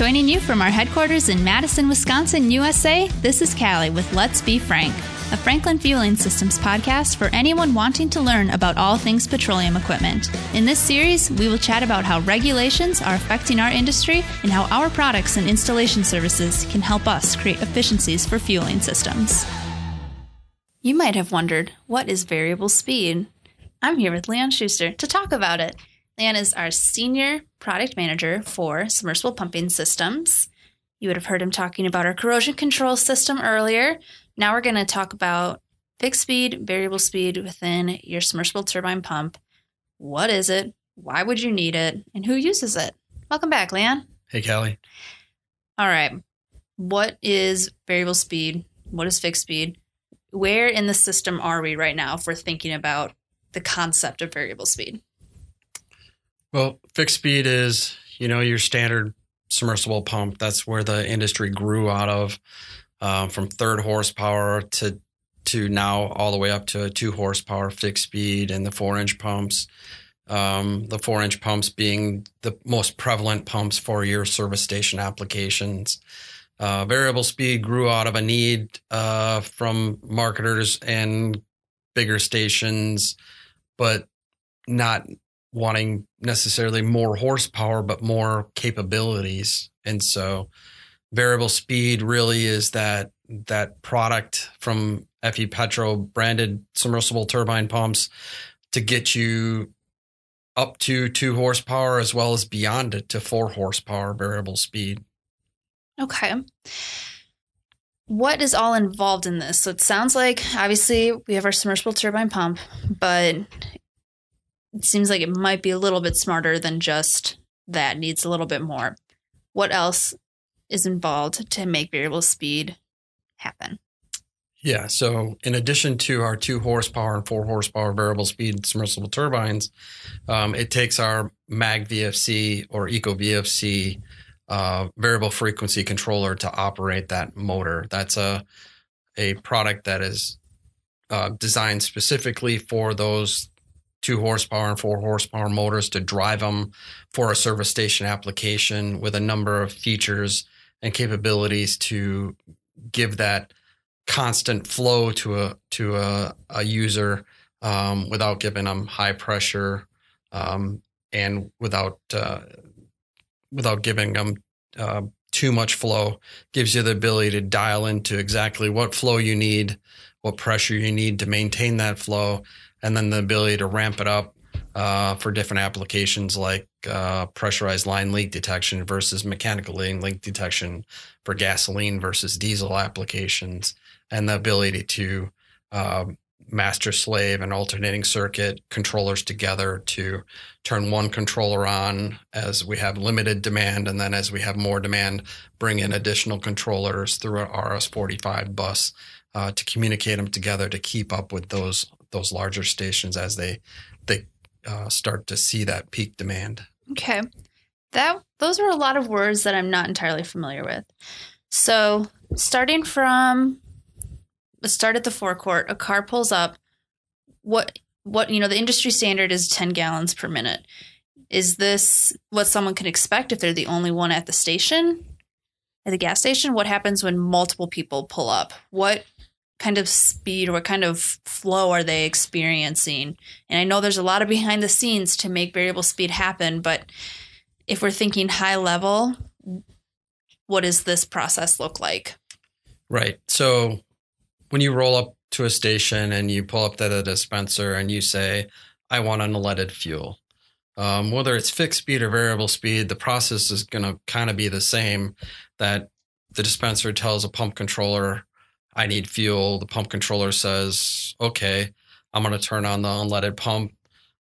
Joining you from our headquarters in Madison, Wisconsin, USA, this is Callie with Let's Be Frank, a Franklin Fueling Systems podcast for anyone wanting to learn about all things petroleum equipment. In this series, we will chat about how regulations are affecting our industry and how our products and installation services can help us create efficiencies for fueling systems. You might have wondered, what is variable speed? I'm here with Leon Schuster to talk about it. Leon is our senior product manager for submersible pumping systems. You would have heard him talking about our corrosion control system earlier. Now we're going to talk about fixed speed, variable speed within your submersible turbine pump. What is it? Why would you need it? And who uses it? Welcome back, Leon. Hey, Callie. All right. What is variable speed? What is fixed speed? Where in the system are we right now if we're thinking about the concept of variable speed? Well, fixed speed is, you know, your standard submersible pump. That's where the industry grew out of, um, from third horsepower to to now all the way up to two horsepower fixed speed and the four inch pumps. Um, the four inch pumps being the most prevalent pumps for your service station applications. Uh, variable speed grew out of a need uh, from marketers and bigger stations, but not wanting necessarily more horsepower, but more capabilities. And so variable speed really is that that product from FE Petro branded submersible turbine pumps to get you up to two horsepower as well as beyond it to four horsepower variable speed. Okay. What is all involved in this? So it sounds like obviously we have our submersible turbine pump, but it seems like it might be a little bit smarter than just that needs a little bit more. What else is involved to make variable speed happen? Yeah. So, in addition to our two horsepower and four horsepower variable speed submersible turbines, um, it takes our MAG VFC or Eco VFC uh, variable frequency controller to operate that motor. That's a a product that is uh, designed specifically for those two horsepower and four horsepower motors to drive them for a service station application with a number of features and capabilities to give that constant flow to a to a, a user um, without giving them high pressure um, and without uh, without giving them uh, too much flow. Gives you the ability to dial into exactly what flow you need what pressure you need to maintain that flow and then the ability to ramp it up uh, for different applications like uh, pressurized line leak detection versus mechanical line leak detection for gasoline versus diesel applications, and the ability to uh, master slave and alternating circuit controllers together to turn one controller on as we have limited demand, and then as we have more demand, bring in additional controllers through our RS45 bus uh, to communicate them together to keep up with those those larger stations as they they uh, start to see that peak demand. Okay, that those are a lot of words that I'm not entirely familiar with. So starting from start at the forecourt, a car pulls up. What what you know the industry standard is 10 gallons per minute. Is this what someone can expect if they're the only one at the station? At the gas station, what happens when multiple people pull up? What kind of speed or what kind of flow are they experiencing? And I know there's a lot of behind the scenes to make variable speed happen, but if we're thinking high level, what does this process look like? Right. So when you roll up to a station and you pull up to the dispenser and you say, I want unleaded fuel. Um, whether it's fixed speed or variable speed, the process is going to kind of be the same. That the dispenser tells a pump controller, I need fuel. The pump controller says, okay, I'm going to turn on the unleaded pump.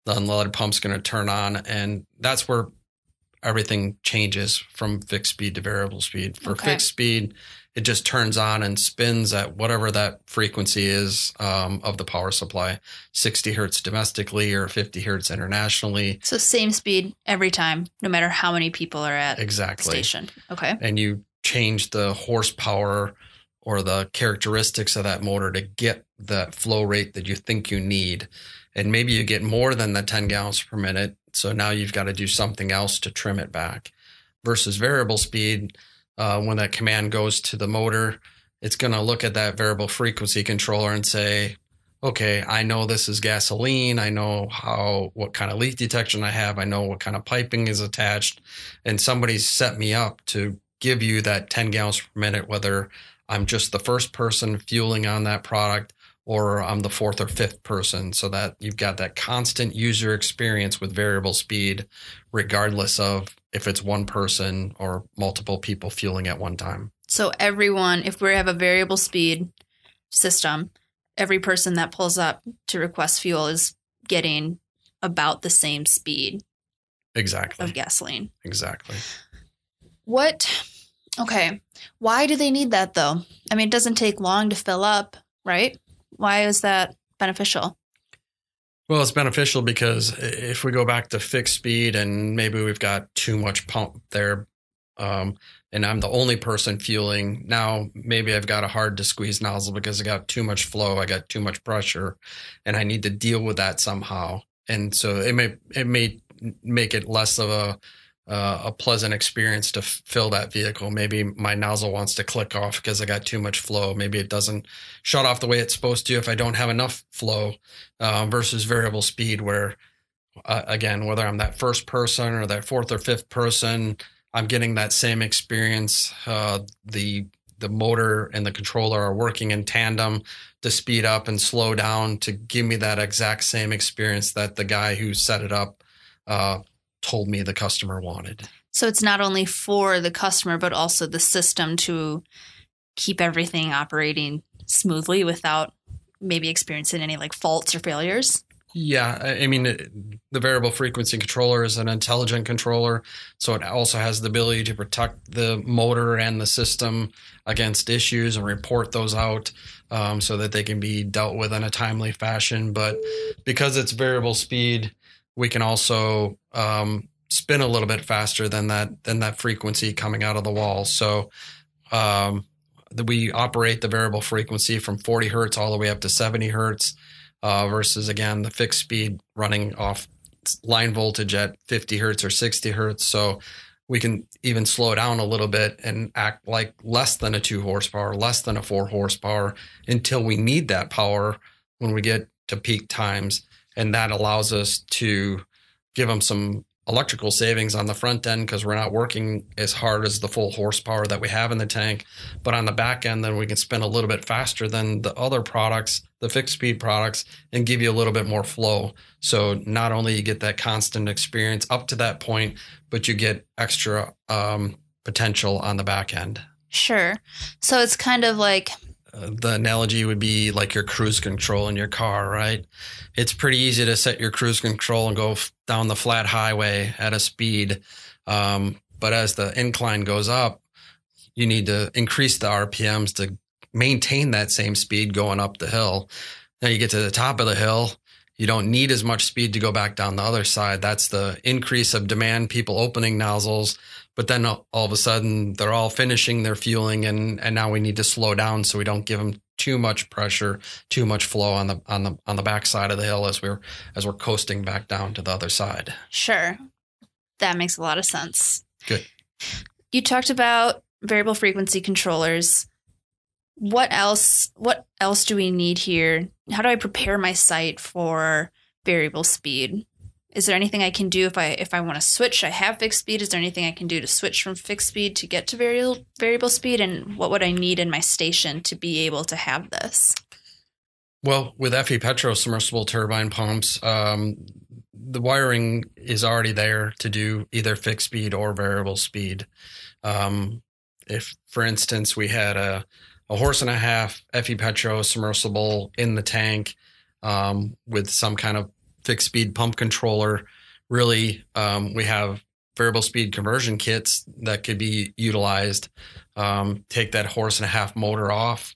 The unleaded pump's going to turn on. And that's where everything changes from fixed speed to variable speed. For okay. fixed speed, it just turns on and spins at whatever that frequency is um, of the power supply 60 hertz domestically or 50 hertz internationally. So, same speed every time, no matter how many people are at exactly. station. Okay. And you change the horsepower or the characteristics of that motor to get the flow rate that you think you need. And maybe you get more than the 10 gallons per minute. So now you've got to do something else to trim it back versus variable speed, uh, when that command goes to the motor, it's going to look at that variable frequency controller and say, okay, I know this is gasoline. I know how, what kind of leak detection I have. I know what kind of piping is attached. And somebody's set me up to give you that 10 gallons per minute, whether I'm just the first person fueling on that product or I'm the fourth or fifth person so that you've got that constant user experience with variable speed, regardless of if it's one person or multiple people fueling at one time. So everyone, if we have a variable speed system, every person that pulls up to request fuel is getting about the same speed exactly of gasoline. Exactly. What okay. Why do they need that though? I mean, it doesn't take long to fill up, right? Why is that beneficial? Well, it's beneficial because if we go back to fixed speed and maybe we've got too much pump there, um, and I'm the only person fueling. Now, maybe I've got a hard to squeeze nozzle because I got too much flow, I got too much pressure, and I need to deal with that somehow. And so it may it may make it less of a uh, a pleasant experience to f- fill that vehicle. Maybe my nozzle wants to click off because I got too much flow. Maybe it doesn't shut off the way it's supposed to if I don't have enough flow uh, versus variable speed, where uh, again, whether I'm that first person or that fourth or fifth person, I'm getting that same experience. Uh, the the motor and the controller are working in tandem to speed up and slow down to give me that exact same experience that the guy who set it up uh, told me the customer wanted. So it's not only for the customer, but also the system to keep everything operating smoothly without maybe experiencing any like faults or failures. Yeah, I mean, the variable frequency controller is an intelligent controller, so it also has the ability to protect the motor and the system against issues and report those out um, so that they can be dealt with in a timely fashion. But because it's variable speed, we can also um, spin a little bit faster than that than that frequency coming out of the wall. So um, we operate the variable frequency from 40 hertz all the way up to 70 hertz uh, versus again the fixed speed running off line voltage at 50 hertz or 60 hertz. So we can even slow down a little bit and act like less than a two horsepower, less than a four horsepower until we need that power when we get to peak times. And that allows us to give them some electrical savings on the front end because we're not working as hard as the full horsepower that we have in the tank. But on the back end, then we can spin a little bit faster than the other products, the fixed speed products, and give you a little bit more flow. So not only you get that constant experience up to that point, but you get extra um, potential on the back end. Sure. So it's kind of like the analogy would be like your cruise control in your car, right? It's pretty easy to set your cruise control and go f- down the flat highway at a speed. Um, but as the incline goes up, you need to increase the RPMs to maintain that same speed going up the hill. Now you get to the top of the hill, you don't need as much speed to go back down the other side. That's the increase of demand, people opening nozzles, but then all of a sudden they're all finishing their fueling and and now we need to slow down so we don't give them too much pressure too much flow on the on the on the back side of the hill as we're as we're coasting back down to the other side. Sure. That makes a lot of sense. Good. You talked about variable frequency controllers. What else what else do we need here? How do i prepare my site for variable speed is there anything I can do if I if I want to switch? I have fixed speed. Is there anything I can do to switch from fixed speed to get to variable variable speed? And what would I need in my station to be able to have this? Well, with FE Petro submersible turbine pumps, um, the wiring is already there to do either fixed speed or variable speed. Um, if, for instance, we had a, a horse and a half FE Petro submersible in the tank um, with some kind of fixed speed pump controller. Really, um, we have variable speed conversion kits that could be utilized. Um, take that horse and a half motor off,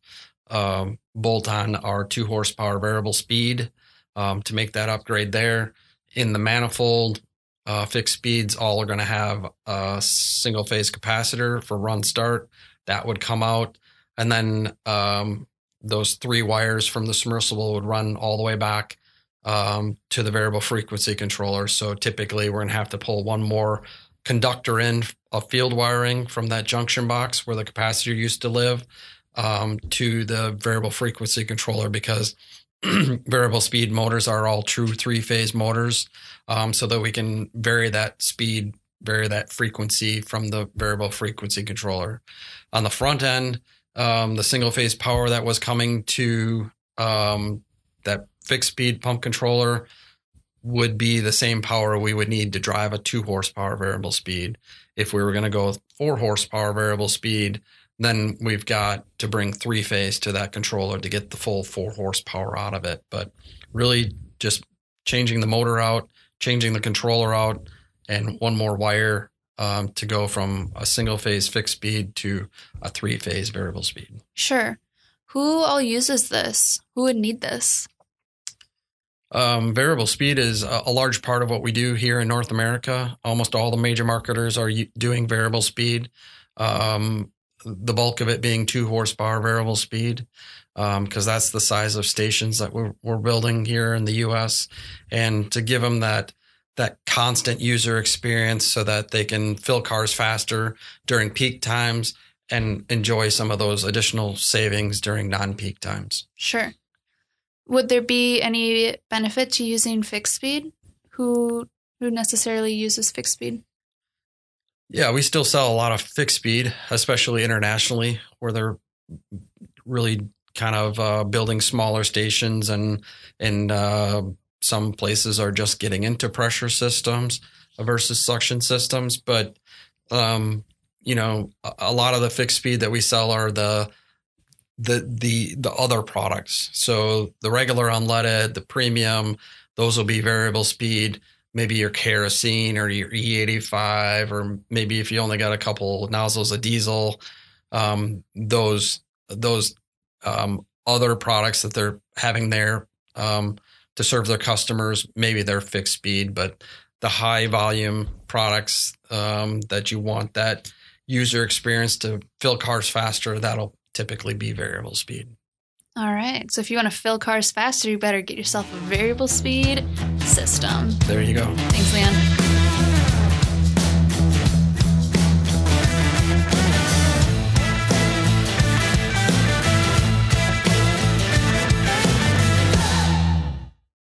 um, bolt on our two horsepower variable speed um, to make that upgrade there. In the manifold, uh, fixed speeds all are going to have a single phase capacitor for run start. That would come out. And then um, those three wires from the submersible would run all the way back um, to the variable frequency controller. So typically, we're going to have to pull one more conductor in a field wiring from that junction box where the capacitor used to live um, to the variable frequency controller because variable speed motors are all true three phase motors um, so that we can vary that speed vary that frequency from the variable frequency controller on the front end um, the single phase power that was coming to um, that fixed speed pump controller would be the same power we would need to drive a two horsepower variable speed. If we were going to go four horsepower variable speed, then we've got to bring three phase to that controller to get the full four horsepower out of it. But really, just changing the motor out, changing the controller out, and one more wire um, to go from a single phase fixed speed to a three phase variable speed. Sure. Who all uses this? Who would need this? Um, variable speed is a, a, large part of what we do here in North America. Almost all the major marketers are doing variable speed. Um, the bulk of it being two horsepower variable speed, because um, that's the size of stations that we're, we're building here in the U.S. And to give them that that constant user experience, so that they can fill cars faster during peak times and enjoy some of those additional savings during non-peak times. Sure. Would there be any benefit to using fixed speed? Who who necessarily uses fixed speed? Yeah, we still sell a lot of fixed speed, especially internationally, where they're really kind of uh, building smaller stations, and and uh, some places are just getting into pressure systems versus suction systems. But um, you know, a, a lot of the fixed speed that we sell are the the the the other products. So the regular unleaded, the premium, those will be variable speed. Maybe your kerosene or your E85, or maybe if you only got a couple nozzles of diesel, um, those those um, other products that they're having there um, to serve their customers, maybe they're fixed speed, but the high volume products um, that you want that user experience to fill cars faster, that'll typically be variable speed. All right. So if you want to fill cars faster, you better get yourself a variable speed system. There you go. Thanks, Leon.